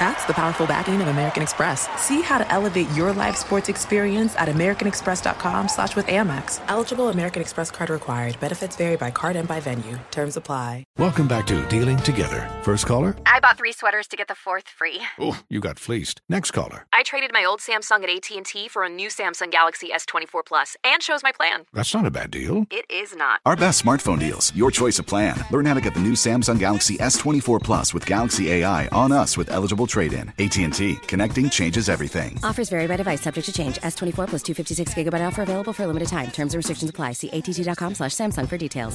That's the powerful backing of American Express. See how to elevate your live sports experience at americanexpress.com slash with Amex. Eligible American Express card required. Benefits vary by card and by venue. Terms apply. Welcome back to Dealing Together. First caller? I bought three sweaters to get the fourth free. Oh, you got fleeced. Next caller. I traded my old Samsung at AT&T for a new Samsung Galaxy S24 Plus and shows my plan. That's not a bad deal. It is not. Our best smartphone deals. Your choice of plan. Learn how to get the new Samsung Galaxy S24 Plus with Galaxy AI on us with eligible trade-in. AT&T. Connecting changes everything. Offers vary by device. Subject to change. S24 plus 256 gigabyte offer available for a limited time. Terms and restrictions apply. See att.com slash Samsung for details.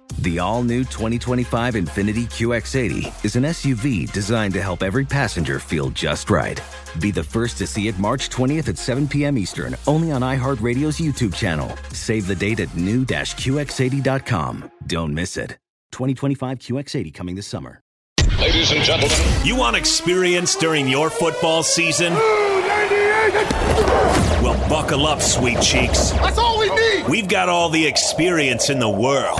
The all new 2025 Infiniti QX80 is an SUV designed to help every passenger feel just right. Be the first to see it March 20th at 7 p.m. Eastern, only on iHeartRadio's YouTube channel. Save the date at new-QX80.com. Don't miss it. 2025 QX80 coming this summer. Ladies and gentlemen, you want experience during your football season? Well, buckle up, sweet cheeks. That's all we need. We've got all the experience in the world.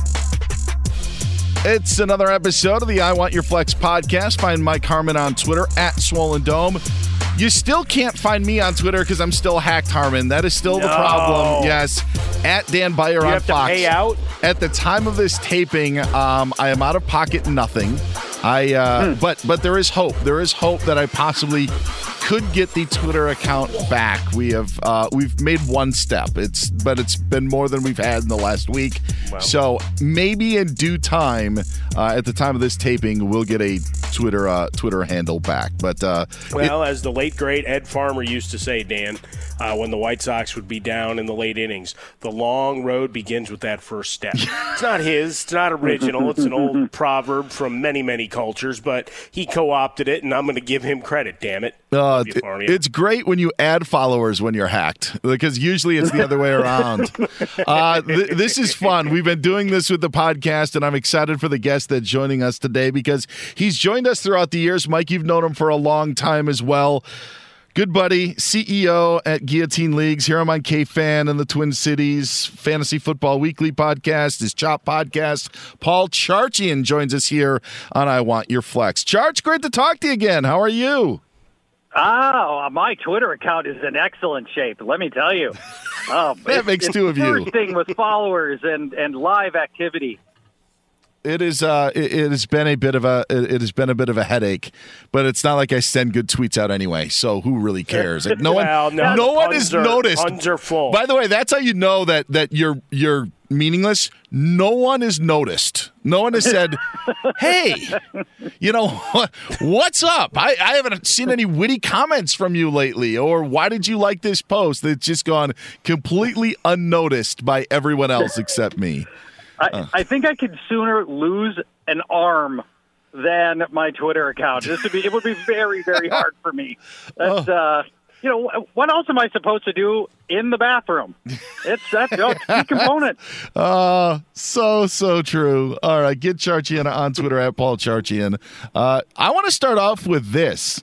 It's another episode of the I Want Your Flex podcast. Find Mike Harmon on Twitter at Swollen Dome. You still can't find me on Twitter because I'm still hacked, Harmon. That is still No. the problem. Yes, at Dan Beyer You on have to Fox. pay out? At the time of this taping, um, I am out of pocket nothing. I uh, Hmm. but but there is hope. There is hope that I possibly could get the Twitter account back. We have uh, we've made one step. It's but it's been more than we've had in the last week. So maybe in due time, uh, at the time of this taping, we'll get a Twitter uh, Twitter handle back. But uh, Well, as the late great Ed Farmer used to say, Dan, uh, when the White Sox would be down in the late innings, the long road begins with that first step. it's not his, it's not original, it's an old proverb from many, many cultures, but he co opted it, and I'm going to give him credit, damn it. Uh, It- it's great when you add followers when you're hacked because usually it's the other way around. Uh, th- this is fun. We've been doing this with the podcast, and I'm excited for the guest that's joining us today because he's joined us throughout the years. Mike, you've known him for a long time as well. Good buddy, CEO at Guillotine Leagues. Here I'm on KFAN in the Twin Cities Fantasy Football Weekly podcast, his Chop podcast. Paul Charchian joins us here on I Want Your Flex. Charch, great to talk to you again. How are you? Oh, my Twitter account is in excellent shape. Let me tell you. Um, That it's- makes two of you. bursting with followers and, and live activity. It is. Uh, it, it has been a bit of a. It, it has been a bit of a headache, but it's not like I send good tweets out anyway. So who really cares? Like, no one. Well, no, no one is noticed. full. By the way, that's how you know that that you're you're meaningless. No one is noticed. No one has said, "Hey, you know what's up?" I, I haven't seen any witty comments from you lately, or "Why did you like this post?" That's just gone completely unnoticed by everyone else except me. I, I think I could sooner lose an arm than my Twitter account. This would be it would be very very hard for me. That's uh, you know what else am I supposed to do in the bathroom? It's that's a key component. Uh, so, so true. All right, get Charchian on Twitter at Paul Charchian. Uh, I want to start off with this.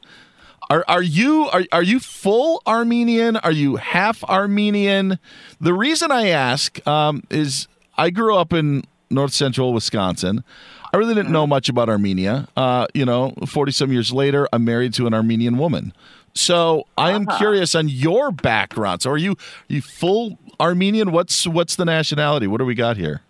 Are, are you are, are you full Armenian? Are you half Armenian? The reason I ask um, is I grew up in north central Wisconsin. I really didn't know much about Armenia. Uh, you know, 40 some years later, I'm married to an Armenian woman. So I am curious on your background. So are you are you full Armenian? What's what's the nationality? What do we got here?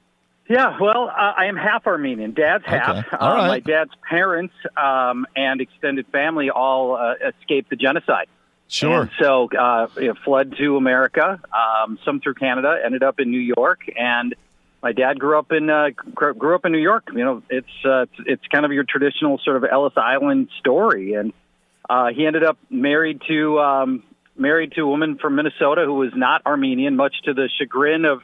Yeah, well, uh, I am half Armenian. Dad's half. Okay. All Uh, right. My dad's parents um, and extended family all uh, escaped the genocide. Sure. And so uh, you know, fled to America, um, some through Canada, ended up in New York, and my dad grew up in uh, grew up in New York. You know, it's uh, it's, kind of your traditional sort of Ellis Island story, and uh, he ended up married to um, married to a woman from Minnesota who was not Armenian, much to the chagrin of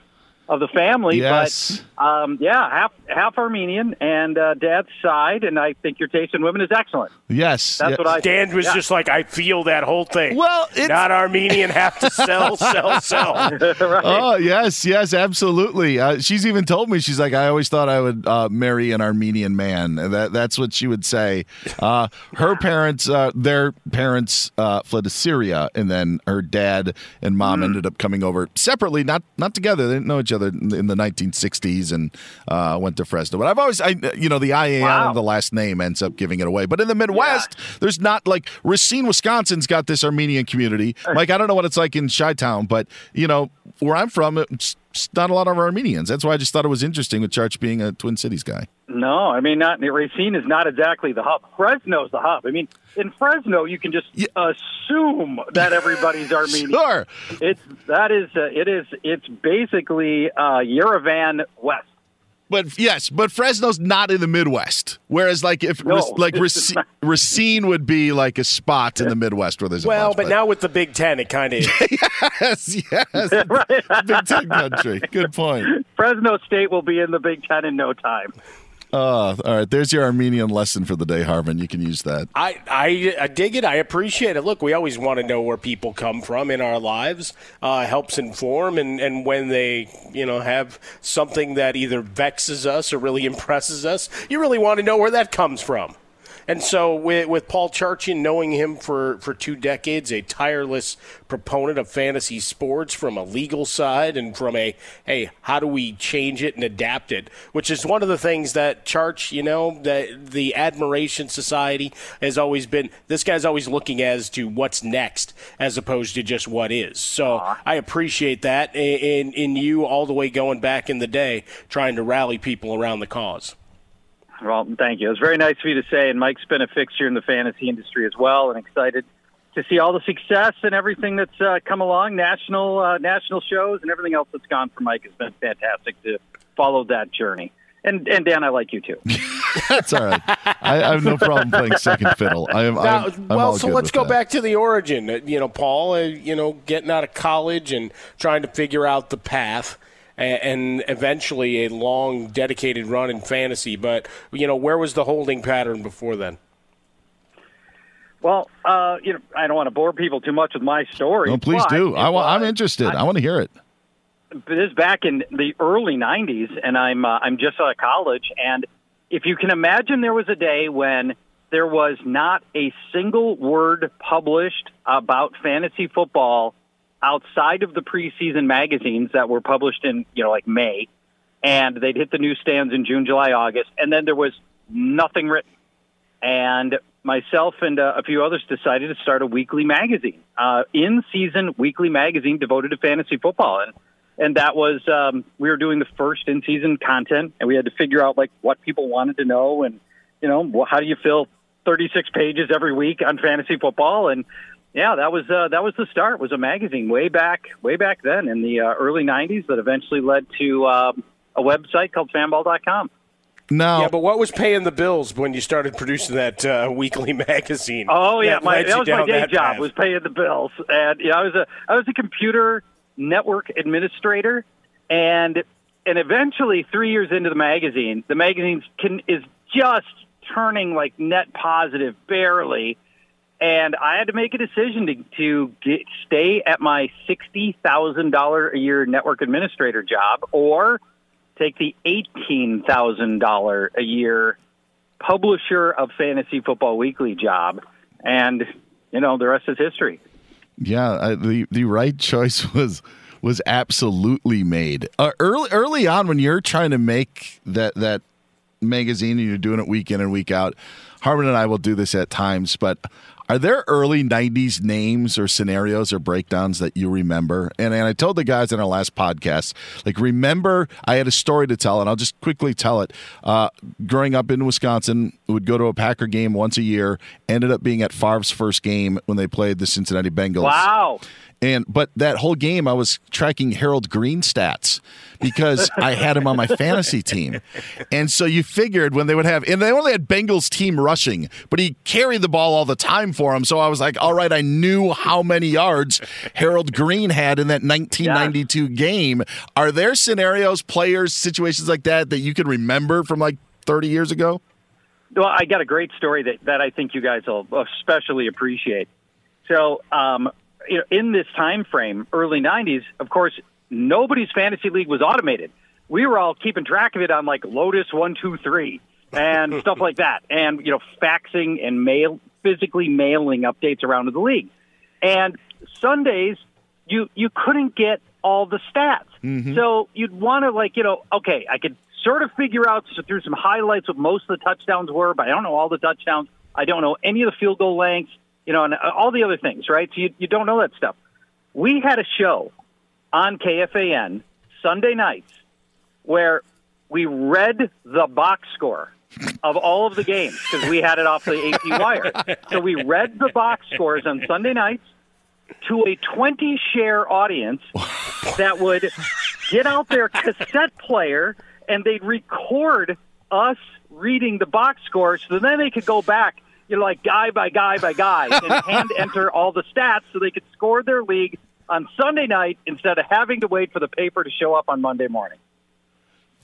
of the family. Yes. But um, yeah, half half Armenian and uh, dad's side, and I think your taste in women is excellent. Yes. That's yeah. what I. Dan was yeah. just like, I feel that whole thing. Well, it's- not Armenian, have to sell, sell, sell. right. Oh yes, yes, absolutely. Uh, she's even told me she's like, I always thought I would uh, marry an Armenian man. That that's what she would say. Uh, her parents, uh, their parents, uh, fled to Syria, and then her dad and mom Hmm. ended up coming over separately, not not together. They didn't know each other in the 1960s, and uh, went to Fresno. But I've always, I you know, the IAN Wow. of the last name ends up giving it away. But in the Midwest, there's not like Racine, Wisconsin's got this Armenian community. Like I don't know what it's like in Chi-Town, but you know where I'm from, it's it's not a lot of Armenians. That's why I just thought it was interesting with Charch being a Twin Cities guy. No, I mean, not Racine is not exactly the hub. Fresno's the hub. I mean, in Fresno, you can just assume that everybody's Armenian. Sure. It's that is uh, it is it's basically uh, Yerevan West. But yes, but Fresno's not in the Midwest. Whereas, like if No, like it's Racine would be like a spot in the Midwest where there's a Well, bunch, but now with the Big Ten, it kind of is. yes, yes, Big Ten country. Good point. Fresno State will be in the Big Ten in no time. Uh, all right, there's your Armenian lesson for the day, Harmon. You can use that. I, I I dig it. I appreciate it. Look, we always want to know where people come from in our lives. Uh, helps inform, and, and when they you know have something that either vexes us or really impresses us, you really want to know where that comes from. And so with, with Paul Charchian, knowing him for, for two decades, a tireless proponent of fantasy sports from a legal side and from a, hey, how do we change it and adapt it? Which is one of the things that Charch, you know, that the Admiration Society has always been, this guy's always looking as to what's next as opposed to just what is. So I appreciate that in, in you all the way going back in the day, trying to rally people around the cause. Well, thank you. It was very nice of you to say, and Mike's been a fixture in the fantasy industry as well, and excited to see all the success and everything that's uh, come along, national uh, national shows and everything else that's gone for Mike has been fantastic to follow that journey. And and Dan, I like you too. That's all right. I, I have no problem playing second fiddle. I am. Now, I'm, I'm well, so let's go that. back to the origin. Uh, You know, Paul, uh, you know, getting out of college and trying to figure out the path. A- And eventually, a long, dedicated run in fantasy. But you know, where was the holding pattern before then? Well, uh, you know, I don't want to bore people too much with my story. No, please do. it I, i'm was- interested. I, want to hear it. this is back in the early '90s, and I'm uh, I'm just out of college. And if you can imagine, there was a day when there was not a single word published about fantasy football outside of the preseason magazines that were published in you know like May, and they'd hit the newsstands in June, July, August, and then there was nothing written. And myself and uh, a few others decided to start a weekly magazine, uh, in-season weekly magazine devoted to fantasy football, and and that was um, we were doing the first in-season content, and we had to figure out like what people wanted to know, and you know how do you fill 36 pages every week on fantasy football, and yeah, that was uh, that was the start. Was a magazine way back way back then in the uh, early '90s that eventually led to um, a website called Fanball.com. No. Yeah, but what was paying the bills when you started producing that uh, weekly magazine? Oh yeah, that my, that was my day job path? was paying the bills, and yeah, I was a I was a computer network administrator, and and eventually three years into the magazine, the magazine can is just turning like net positive barely, and I had to make a decision to to get, stay at my sixty thousand dollar a year network administrator job or take the eighteen thousand dollar a year publisher of Fantasy Football Weekly job, and you know the rest is history. Yeah, the the right choice was was absolutely made uh, early early on when you're trying to make that that magazine and you're doing it week in and week out. Harmon and I will do this at times, but are there early 90s names or scenarios or breakdowns that you remember? And, and I told the guys in our last podcast, like, remember, I had a story to tell, and I'll just quickly tell it. Uh, growing up in Wisconsin, would go to a Packer game once a year, ended up being at Favre's first game when they played the Cincinnati Bengals. Wow. And but that whole game, I was tracking Harold Green stats because I had him on my fantasy team. And so you figured when they would have, and they only had Bengals team rushing, but he carried the ball all the time for him. So I was like, all right, I knew how many yards Harold Green had in that 1992 game. Are there scenarios, players, situations like that that you can remember from like 30 years ago? Well, I got a great story that, that I think you guys will especially appreciate. So, um, you know, in this time frame, early '90s, of course, nobody's fantasy league was automated. We were all keeping track of it on like Lotus One Two Three and stuff like that, and you know, faxing and mail, physically mailing updates around to the league. And Sundays, you you couldn't get all the stats, mm-hmm. so you'd want to like you know, okay, I could sort of figure out through some highlights what most of the touchdowns were, but I don't know all the touchdowns. I don't know any of the field goal lengths, you know, and uh, all the other things, right? So you, you don't know that stuff. We had a show on KFAN Sunday nights where we read the box score of all of the games because we had it off the AP wire. So we read the box scores on Sunday nights to a 20 share audience that would get out their cassette player and they'd record us reading the box scores so then they could go back you know like guy by guy by guy and hand enter all the stats so they could score their league on Sunday night instead of having to wait for the paper to show up on Monday morning.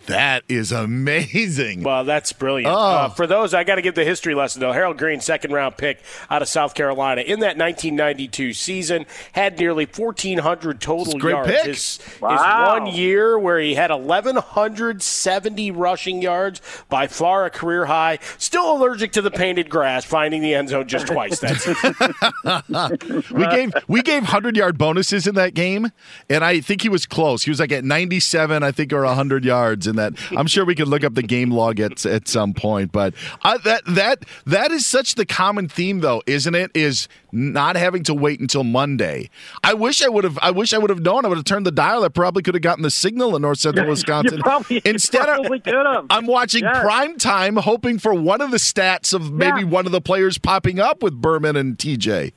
That is amazing. Well, that's brilliant. Oh. Uh, for those, I got to give the history lesson though. Harold Green, second round pick out of South Carolina in that 1992 season, had nearly 1,400 total a great yards. pick. His, Wow. his one year where he had 1,170 rushing yards, by far a career high. Still allergic to the painted grass, finding the end zone just twice. That's we gave we gave hundred yard bonuses in that game, and I think he was close. He was like at ninety seven, I think, or hundred yards in that. I'm sure we could look up the game log at at some point, but I, that that that is such the common theme, though, isn't it? Is not having to wait until Monday. I wish I would have. I wish I would have known. I would have turned the dial. I probably could have gotten the signal in North Central Wisconsin. probably- Instead, of. I'm watching Yes. prime time, hoping for one of the stats of maybe Yeah. one of the players popping up with Berman and TJ.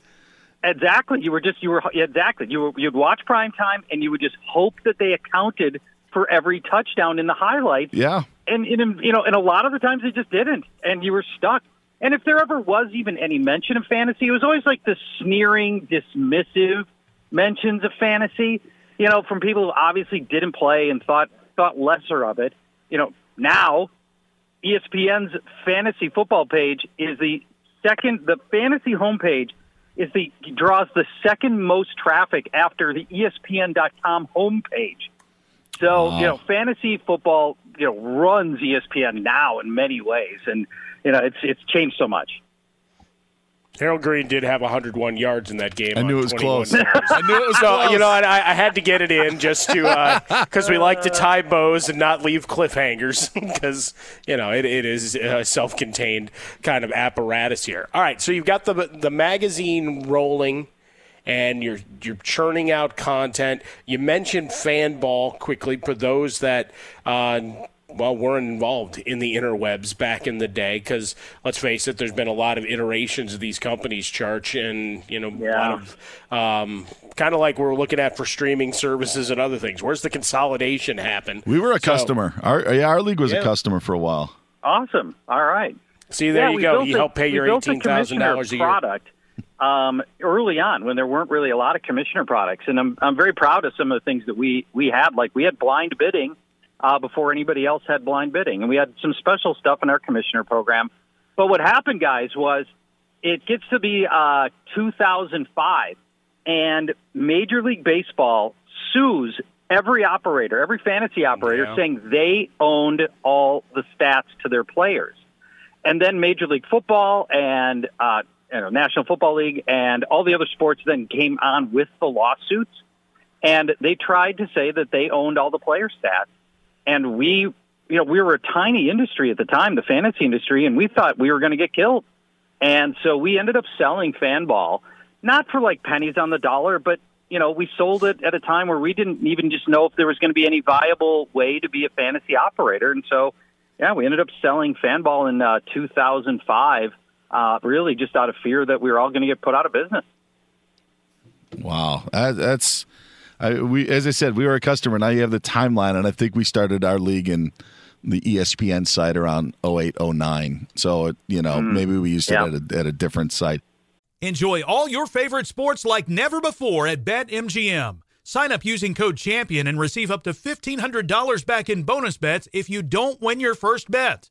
Exactly. You were just you were exactly you were you'd watch prime time and you would just hope that they accounted for every touchdown in the highlights. Yeah. And in you know, and a lot of the times they just didn't, and you were stuck. And if there ever was even any mention of fantasy, it was always like the sneering, dismissive mentions of fantasy. You know, from people who obviously didn't play and thought thought lesser of it. You know, now ESPN's fantasy football page is the second. The fantasy homepage is the draws the second most traffic after the ESPN.com homepage. So you know, fantasy football you know runs ESPN now in many ways, and you know it's it's changed so much. Harold Green did have 101 yards in that game. I knew it was 21 close. I knew it was so, close. You know, I, I had to get it in just to uh, because we like to tie bows and not leave cliffhangers because you know it, it is a self-contained kind of apparatus here. All right, so you've got the the magazine rolling. And you're you're churning out content. You mentioned Fanball quickly for those that uh, well, weren't involved in the interwebs back in the day because let's face it, there's been a lot of iterations of these companies, Charch, and you know, a lot of um, kind of like we're looking at for streaming services and other things. Where's the consolidation happen? We were a So- customer. Our, yeah, our league was Yeah. a customer for a while. Awesome. All right. See, there Yeah, you go. You help pay your built a eighteen thousand dollars a year. Product um, early on when there weren't really a lot of commissioner products, and I'm I'm very proud of some of the things that we we had. Like we had blind bidding uh, before anybody else had blind bidding, and we had some special stuff in our commissioner program. But what happened, guys, was it gets to be uh, 2005, and Major League Baseball sues every operator, every fantasy operator, Yeah. saying they owned all the stats to their players. And then Major League Football and uh, know, National Football League and all the other sports then came on with the lawsuits, and they tried to say that they owned all the player stats. And we, you know, we were a tiny industry at the time, the fantasy industry, and we thought we were going to get killed. And so we ended up selling Fanball, not for like pennies on the dollar, but you know, we sold it at a time where we didn't even just know if there was going to be any viable way to be a fantasy operator. And so, yeah, we ended up selling Fanball in uh, 2005, uh, really just out of fear that we were all going to get put out of business. Wow, that's I, we. As I said, we were a customer. Now you have the timeline, and I think we started our league in the ESPN site around 08, 09. So it, you know, Mm. maybe we used Yeah. it at a, at a different site. Enjoy all your favorite sports like never before at BetMGM. Sign up using code CHAMPION and receive up to $1,500 back in bonus bets if you don't win your first bet.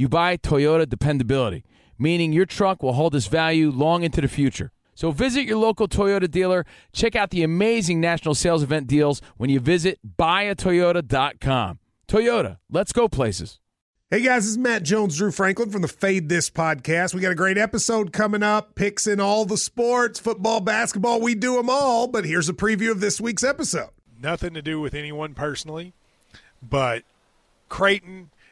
you buy Toyota dependability, meaning your truck will hold its value long into the future. So visit your local Toyota dealer. Check out the amazing national sales event deals when you visit buyatoyota.com. Toyota, let's go places. Hey guys, this is Matt Jones, Drew Franklin from the Fade This podcast. We got a great episode coming up. Picks in all the sports, football, basketball, we do them all. But here's a preview of this week's episode. nothing to do with anyone personally, but Creighton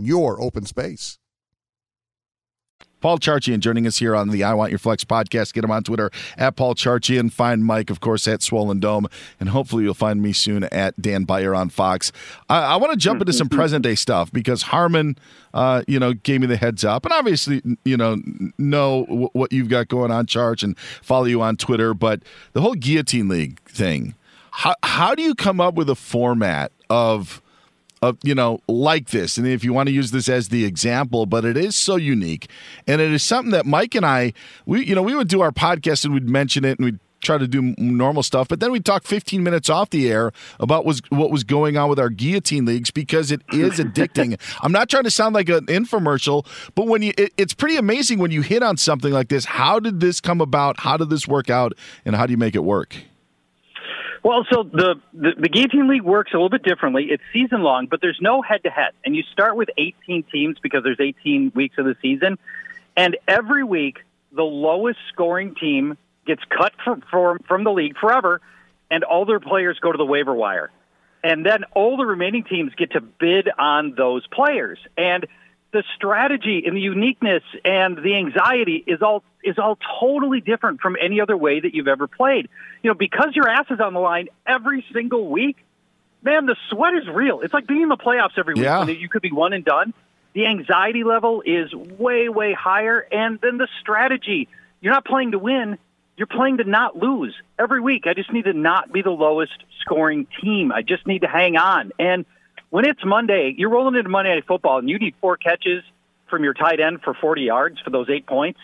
your open space. Paul Charchian joining us here on the I Want Your Flex podcast. Get him on Twitter at Paul Charchian. Find Mike, of course, at Swollen Dome. And hopefully you'll find me soon at Dan Beyer on Fox. I, I want to jump into some present day stuff because Harmon, uh, you know, gave me the heads up. And obviously, you know, know w- what you've got going on, Charch, and follow you on Twitter. But the whole Guillotine League thing, how, how do you come up with a format of of you know like this. And if you want to use this as the example but it is so unique. And it is something that mike and i we you know we would do our podcast and we'd mention it and we'd try to do normal stuff but then we'd talk 15 minutes off the air about was what was going on with our guillotine leagues because it is addicting. I'm not trying to sound like an infomercial but when you it, it's pretty amazing when you hit on something like this. How did this come about? How did this work out? And how do you make it work Well, so the, the the guillotine league works a little bit differently. It's season long, but there's no head to head, and you start with 18 teams because there's 18 weeks of the season, and every week the lowest scoring team gets cut from from, from the league forever, and all their players go to the waiver wire, and then all the remaining teams get to bid on those players, and the strategy and the uniqueness and the anxiety is all is all totally different from any other way that you've ever played. You know, because your ass is on the line every single week, man, the sweat is real. It's like being in the playoffs every week Yeah. when you could be one and done. The anxiety level is way, way higher. And then the strategy you're not playing to win, you're playing to not lose every week. I just need to not be the lowest scoring team. I just need to hang on. And when it's Monday, you're rolling into Monday Night Football and you need four catches from your tight end for 40 yards for those eight points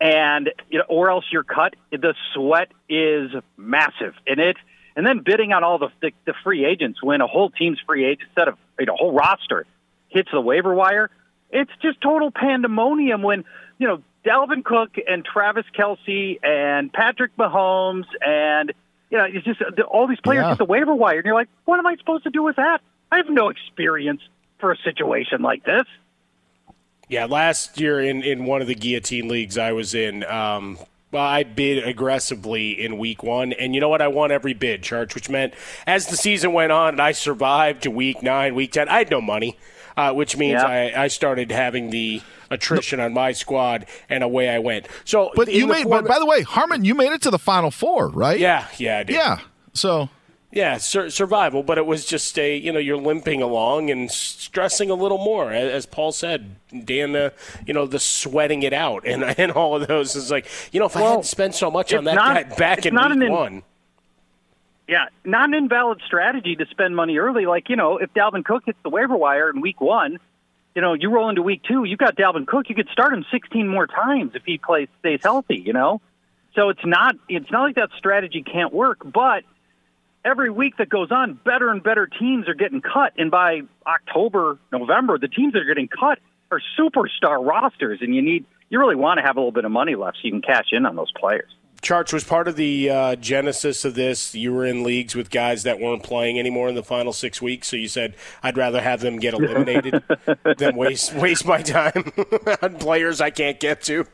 and you know, or else you're cut. The sweat is massive, and it, and then bidding on all the, the the free agents when a whole team's free agent set of you know, a whole roster hits the waiver wire. It's just total pandemonium when you know Dalvin Cook and Travis Kelce and Patrick Mahomes and you know it's just all these players Yeah. hit the waiver wire, and you're like, what am I supposed to do with that? I have no experience for a situation like this. Yeah, last year in, in one of the guillotine leagues I was in, um, well, I bid aggressively in week one, and you know what? I won every bid, Charch, which meant as the season went on and I survived to week nine, week ten, I had no money, uh, which means Yeah. I, I started having the attrition on my squad, and away I went. So, but you made form- but by the way harmon you made it to the final four right yeah, yeah, I did. yeah so Yeah, sur- survival, but it was just a you know you're limping along and stressing a little more, as, as Paul said. Dan, uh, you know the sweating it out and and all of those is like you know if I Well, hadn't spent so much on that not- guy back in week in- one. Yeah, not an invalid strategy to spend money early. Like, you know, if Dalvin Cook hits the waiver wire in week one, you know, you roll into week two, you've got Dalvin Cook. You could start him 16 more times if he plays stays healthy, you know? So it's not it's not like that strategy can't work, but every week that goes on, better and better teams are getting cut. And by October, November, the teams that are getting cut are superstar rosters and you need you really want to have a little bit of money left so you can cash in on those players. Charch was part of the uh, genesis of this. You were in leagues with guys that weren't playing anymore in the final six weeks, so you said I'd rather have them get eliminated than waste waste my time on players I can't get to.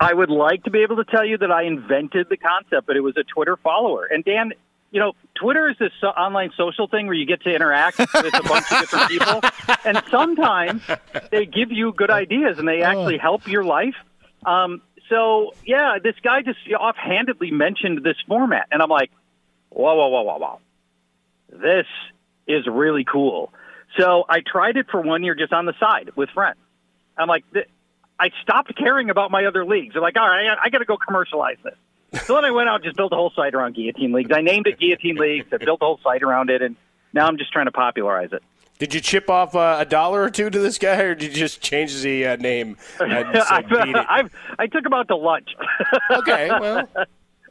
I would like to be able to tell you that I invented the concept, but it was a Twitter follower. And Dan, you know, Twitter is this online social thing where you get to interact with a bunch of different people, and sometimes they give you good ideas and they actually help your life. Um, so yeah, this guy just offhandedly mentioned this format, and I'm like, whoa, whoa, whoa, whoa, whoa, this is really cool. So I tried it for one year just on the side with friends. I'm like, I stopped caring about my other leagues. They're like, all right, I, I got to go commercialize this. So then I went out and just built a whole site around Guillotine Leagues. I named it Guillotine Leagues. I built a whole site around it, and now I'm just trying to popularize it. Did you chip off uh, a dollar or two to this guy, or did you just change the uh, name it? I've, I took him out to lunch. Okay, well.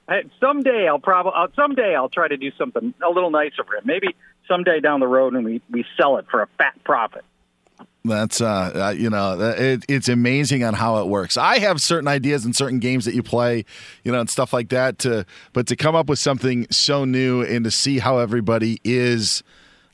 I- someday I'll probably uh, someday I'll try to do something a little nicer for him. Maybe someday down the road, and we we sell it for a fat profit. That's uh, uh you know it, it's amazing on how it works. I have certain ideas and certain games that you play, you know, and stuff like that. To but to come up with something so new and to see how everybody is,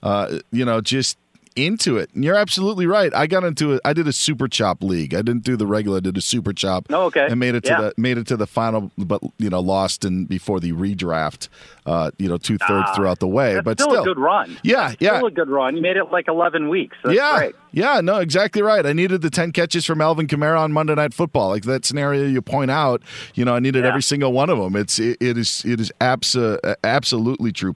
uh, you know, just into it. And you're absolutely right. I got into it. I did a super chop league. I didn't do the regular. I did a super chop. Oh, okay. And made it to Yeah. the made it to the final, but you know, lost in before the redraft. Uh, you know, two thirds Ah, throughout the way, but still, still, a good run. Yeah, yeah. Still a good run. You made it like 11 weeks. That's yeah, great. yeah, no, exactly right. I needed the ten catches from Alvin Kamara on Monday Night Football. Like that scenario you point out, you know, I needed Yeah. every single one of them. It's it, it is it is abso- absolutely true.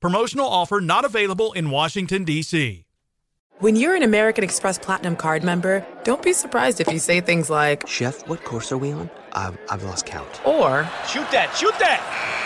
Promotional offer not available in Washington, D.C. When you're an American Express Platinum card member, don't be surprised if you say things like, Chef, what course are we on? I've, I've lost count. or, Shoot that, shoot that!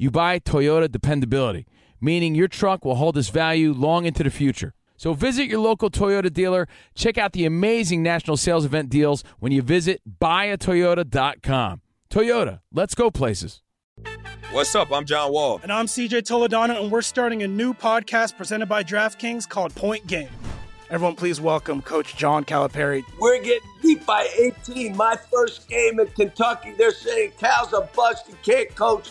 you buy Toyota dependability, meaning your truck will hold its value long into the future. So visit your local Toyota dealer. Check out the amazing national sales event deals when you visit buyatoyota.com. Toyota, let's go places. What's up? I'm John Wall. And I'm CJ Toledano, and we're starting a new podcast presented by DraftKings called Point Game. Everyone, please welcome Coach John Calipari. We're getting beat by 18. My first game in Kentucky, they're saying Cal's a bust. He can't coach.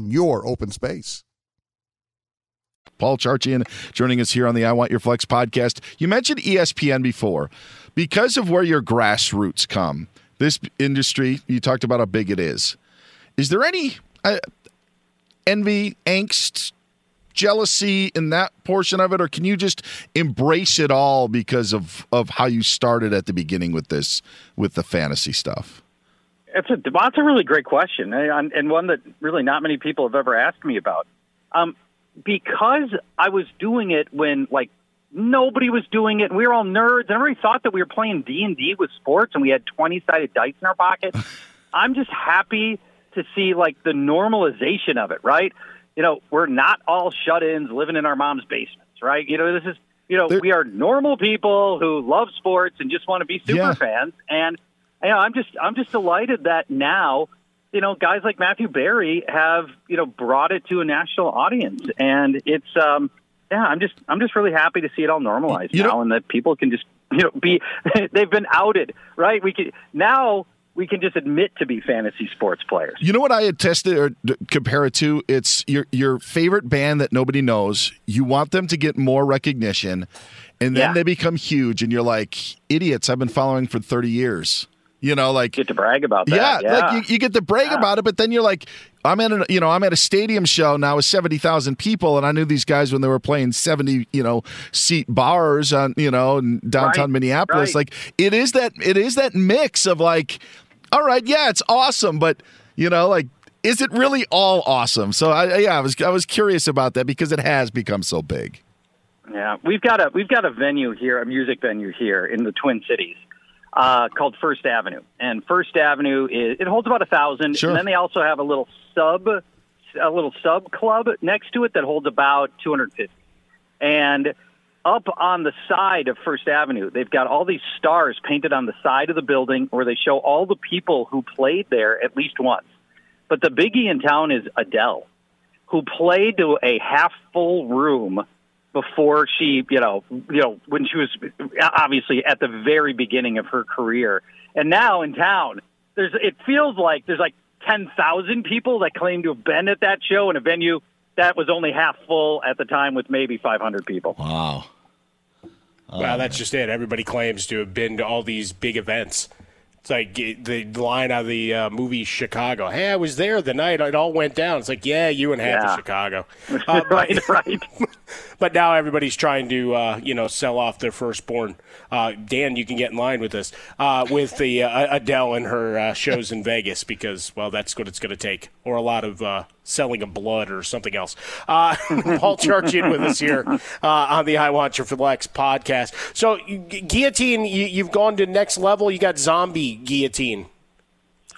your open space. Paul Charchian joining us here on the I Want Your Flex podcast. You mentioned ESPN before. Because of where your grassroots come, this industry, you talked about how big it is. Is there any uh, envy, angst, jealousy in that portion of it, or can you just embrace it all because of, of how you started at the beginning with this, with the fantasy stuff? It's a that's a really great question, and, and one that really not many people have ever asked me about. Um, because I was doing it when like nobody was doing it, and we were all nerds, and everybody thought that we were playing D and D with sports, and we had twenty sided dice in our pocket. I'm just happy to see like the normalization of it, right? You know, we're not all shut-ins living in our mom's basements, right? You know, this is you know, we are normal people who love sports and just want to be super Yeah. fans, and you know, I'm just I'm just delighted that now, you know, guys like Matthew Berry have you know brought it to a national audience, and it's um yeah, I'm just I'm just really happy to see it all normalized you now, and that people can just you know be they've been outed, right? We can now we can just admit to be fantasy sports players. You know what I had tested or d- compare it to? It's your your favorite band that nobody knows. You want them to get more recognition, and then Yeah. they become huge, and you're like, idiots! I've been following for thirty years. You know, like get to brag about that. Yeah, Yeah. like you, you get to brag about it, but then you're like, I'm at a you know I'm at a stadium show now with seventy thousand people, and I knew these guys when they were playing seventy you know seat bars on you know in downtown Right, Minneapolis. right. Like it is that it is that mix of like, all right, yeah, it's awesome, but you know like. Is it really all awesome? So I, yeah, I was I was curious about that because it has become so big. Yeah, we've got a we've got a venue here, a music venue here in the Twin Cities, uh, called First Avenue, and First Avenue is it holds about a thousand. Sure. And then they also have a little sub, a little sub club next to it that holds about two hundred fifty. And up on the side of First Avenue, they've got all these stars painted on the side of the building where they show all the people who played there at least once. But the biggie in town is Adele, who played to a half full room before she, you know, you know, when she was obviously at the very beginning of her career. And now in town, there's it feels like there's like 10,000 people that claim to have been at that show in a venue that was only half full at the time with maybe 500 people. Wow. Well, that's just it. Everybody claims to have been to all these big events. It's like the line out of the uh, movie Chicago. Hey, I was there the night it all went down. It's like, yeah, you and half Yeah. of Chicago. Uh, right, right. but now everybody's trying to, uh, you know, sell off their firstborn. Uh, Dan, you can get in line with this uh, with the uh, Adele and her uh, shows in Vegas because, well, that's what it's going to take, or a lot of uh, selling of blood or something else. Uh, Paul Charchian with us here uh, on the I Want Your Flex podcast. So, Gu- guillotine, you, you've gone to next level. You got zombie guillotine.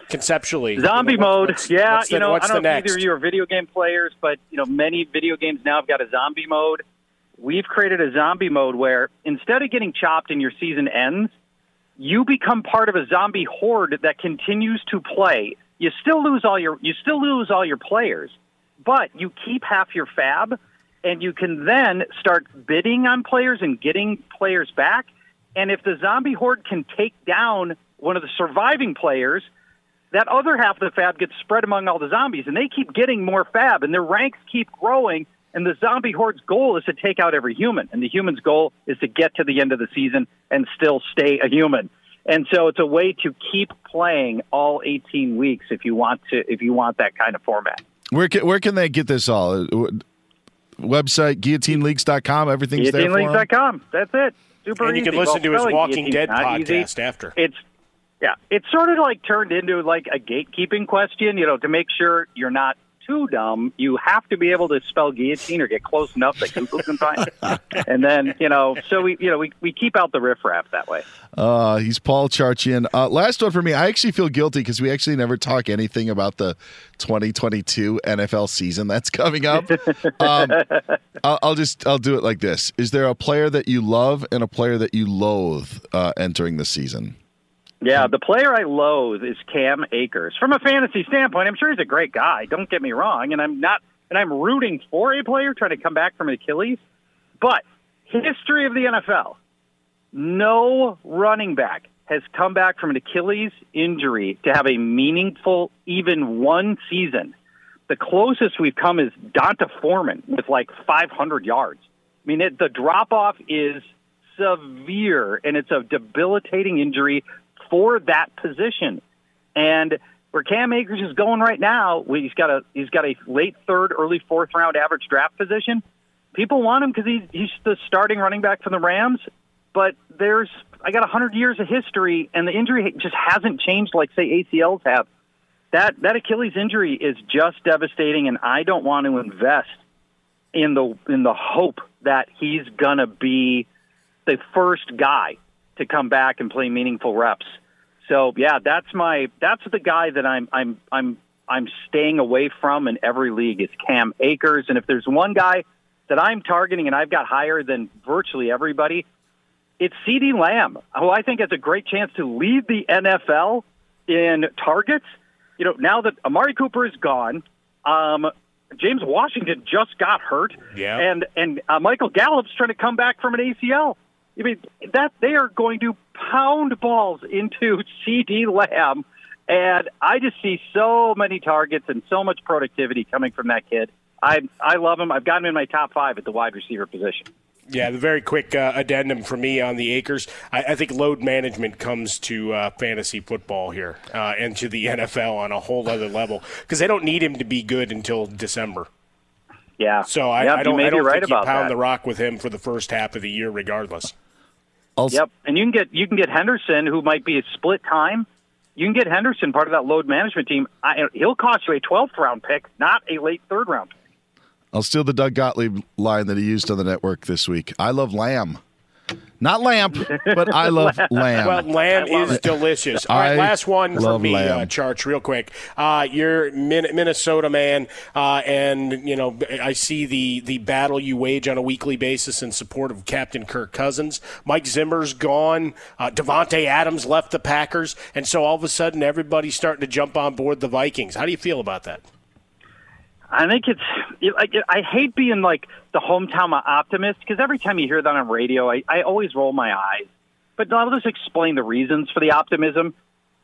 Conceptually, Zombie What- mode, what's- yeah. what's you the- know, I don't know if either of you are video game players, but you know, many video games now have got a zombie mode. We've created a zombie mode where instead of getting chopped and your season ends, you become part of a zombie horde that continues to play. You still lose all your you still lose all your players, but you keep half your fab, and you can then start bidding on players and getting players back. And if the zombie horde can take down one of the surviving players, that other half of the fab gets spread among all the zombies, and they keep getting more fab, and their ranks keep growing. And the zombie horde's goal is to take out every human, and the human's goal is to get to the end of the season and still stay a human. And so it's a way to keep playing all 18 weeks if you want to, if you want that kind of format. Where can, where can they get this all? W- Website guillotineleagues.com. Everything's there for 'em? GuillotineLeagues.com. That's it. Super And you easy. can listen Well, to his spelling Walking Dead not easy. podcast after. It's yeah, it's sort of like turned into like a gatekeeping question, you know, to make sure you're not too dumb. You have to be able to spell guillotine or get close enough that Google can find. it. and then you know, so we you know we, we keep out the riffraff that way. Uh, he's Paul Charchian. Uh, last one for me. I actually feel guilty because we actually never talk anything about the 2022 NFL season that's coming up. um, I'll, I'll just I'll do it like this: Is there a player that you love and a player that you loathe uh, entering the season? Yeah, the player I loathe is Cam Akers. From a fantasy standpoint, I'm sure he's a great guy. Don't get me wrong, and I'm not, and I'm rooting for a player trying to come back from an Achilles. But history of the NFL, no running back has come back from an Achilles injury to have a meaningful, even one season. The closest we've come is D'Onta Foreman with like 500 yards. I mean, it, the drop off is severe, and it's a debilitating injury for that position. And where Cam Akers is going right now, he's got a he's got a late third, early fourth round average draft position. People want him because he's he's the starting running back for the Rams. But there's I got a hundred years of history, and the injury just hasn't changed like say ACLs have. That that Achilles injury is just devastating, and I don't want to invest in the in the hope that he's gonna be the first guy to come back and play meaningful reps. So yeah, that's my that's the guy that I'm I'm I'm I'm staying away from in every league is Cam Akers. And if there's one guy that I'm targeting and I've got higher than virtually everybody, it's CeeDee Lamb, who I think has a great chance to lead the NFL in targets. You know, now that Amari Cooper is gone, um, James Washington just got hurt, Yeah. and and uh, Michael Gallup's trying to come back from an ACL. I mean that they are going to pound balls into CeeDee Lamb, and I just see so many targets and so much productivity coming from that kid. I I love him. I've got him in my top five at the wide receiver position. Yeah, the very quick uh, addendum for me on the Akers. I, I think load management comes to uh, fantasy football here uh, and to the NFL on a whole other level because they don't need him to be good until December. Yeah. So I, Yep, I don't, I don't right think you pound that. the rock with him for the first half of the year, regardless. Yep, and you can get you can get Henderson, who might be a split time. You can get Henderson part of that load management team. I, he'll cost you a 12th round pick, not a late third round. pick. I'll steal the Doug Gottlieb line that he used on the network this week. I love lamb. Not lamp, but I love lamb. Well, lamb is it. delicious. All right, I last one for love me, uh, lamb. Charch, real quick. Uh, you're Min- Minnesota man, uh, and you know I see the the battle you wage on a weekly basis in support of Captain Kirk Cousins. Mike Zimmer's gone. Uh, Davante Adams left the Packers, and so all of a sudden everybody's starting to jump on board the Vikings. How do you feel about that? I think it's it- I hate being like the hometown optimist because every time you hear that on radio, I, I always roll my eyes. But I'll just explain the reasons for the optimism.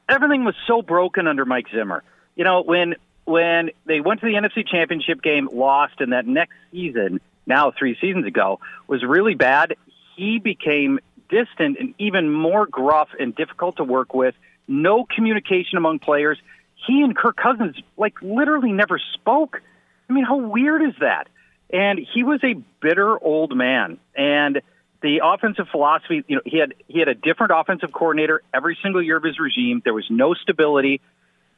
Everything was so broken under Mike Zimmer. You know, when when they went to the NFC Championship game, lost, and that next season, now three seasons ago, was really bad. He became distant and even more gruff and difficult to work with. No communication among players. He and Kirk Cousins like literally never spoke. I mean, how weird is that? And he was a bitter old man. And the offensive philosophy, you know, he had he had a different offensive coordinator every single year of his regime. There was no stability.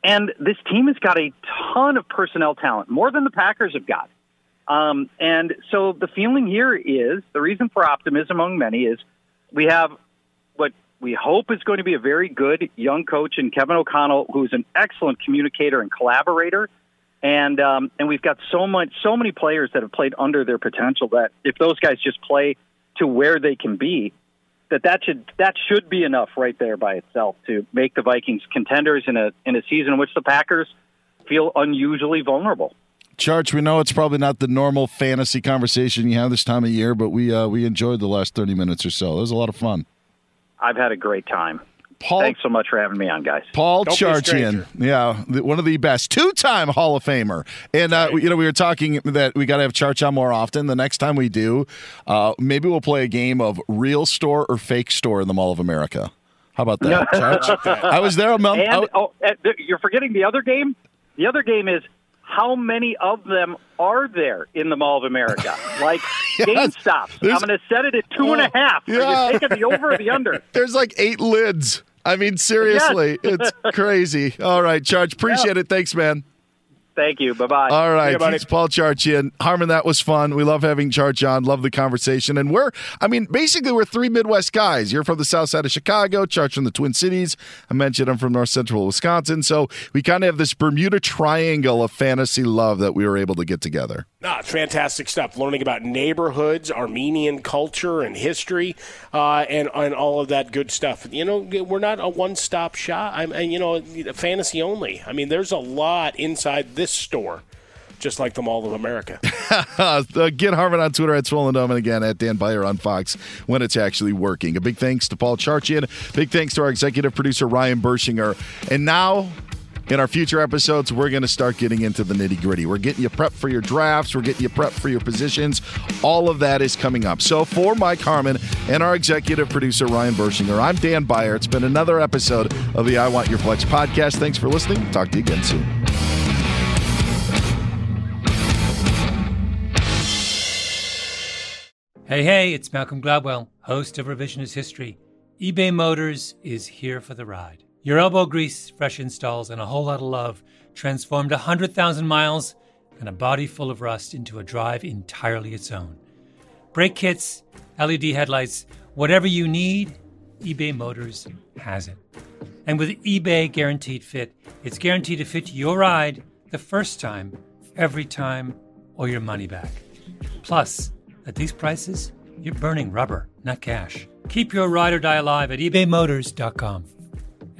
And this team has got a ton of personnel talent, more than the Packers have got. Um, and so the feeling here is the reason for optimism among many is we have what we hope is going to be a very good young coach in Kevin O'Connell, who's an excellent communicator and collaborator. And um, and we've got so much, so many players that have played under their potential that if those guys just play to where they can be, that that should that should be enough right there by itself to make the Vikings contenders in a in a season in which the Packers feel unusually vulnerable. Charch, we know it's probably not the normal fantasy conversation you have this time of year, but we uh, we enjoyed the last thirty minutes or so. It was a lot of fun. I've had a great time. Paul, Thanks so much for having me on, guys. Paul Don't Charchian, yeah, one of the best, two-time Hall of Famer. And uh, you know, we were talking that we got to have Charch on more often. The next time we do, uh, maybe we'll play a game of real store or fake store in the Mall of America. How about that, Charch? I was there a month. And, oh, you're forgetting the other game. The other game is how many of them are there in the Mall of America? Like GameStop. I'm going to set it at two and a half. Are Yeah. you taking the over or the under? There's like eight lids. I mean, seriously, it's crazy. All right, Charch, appreciate it. Thanks, man. Thank you. Bye bye. All right, he's Paul Charchian. Harmon, that was fun. We love having Charch on. Love the conversation. And we're, I mean, basically, we're three Midwest guys. You're from the south side of Chicago, Charch from the Twin Cities. I mentioned I'm from north central Wisconsin. So we kind of have this Bermuda Triangle of fantasy love that we were able to get together. Ah, fantastic stuff. Learning about neighborhoods, Armenian culture and history, uh, and and all of that good stuff. You know, we're not a one-stop shop. I'm, and you know, fantasy only. I mean, there's a lot inside this store, just like the Mall of America. Uh, Get Harmon on Twitter at Swollen Dome and again at Dan Beyer on Fox when it's actually working. A big thanks to Paul Charchian. Big thanks to our executive producer Ryan Bershinger. And now in our future episodes, we're going to start getting into the nitty gritty. We're getting you prepped for your drafts. We're getting you prepped for your positions. All of that is coming up. So for Mike Harmon and our executive producer, Ryan Bershinger, I'm Dan Beyer. It's been another episode of the I Want Your Flex podcast. Thanks for listening. Talk to you again soon. Hey, hey, it's Malcolm Gladwell, host of Revisionist History. eBay Motors is here for the ride. Your elbow grease, fresh installs, and a whole lot of love transformed 100,000 miles and a body full of rust into a drive entirely its own. Brake kits, LED headlights, whatever you need, eBay Motors has it. And with eBay Guaranteed Fit, it's guaranteed to fit your ride the first time, every time, or your money back. Plus, at these prices, you're burning rubber, not cash. Keep your ride or die alive at ebaymotors.com.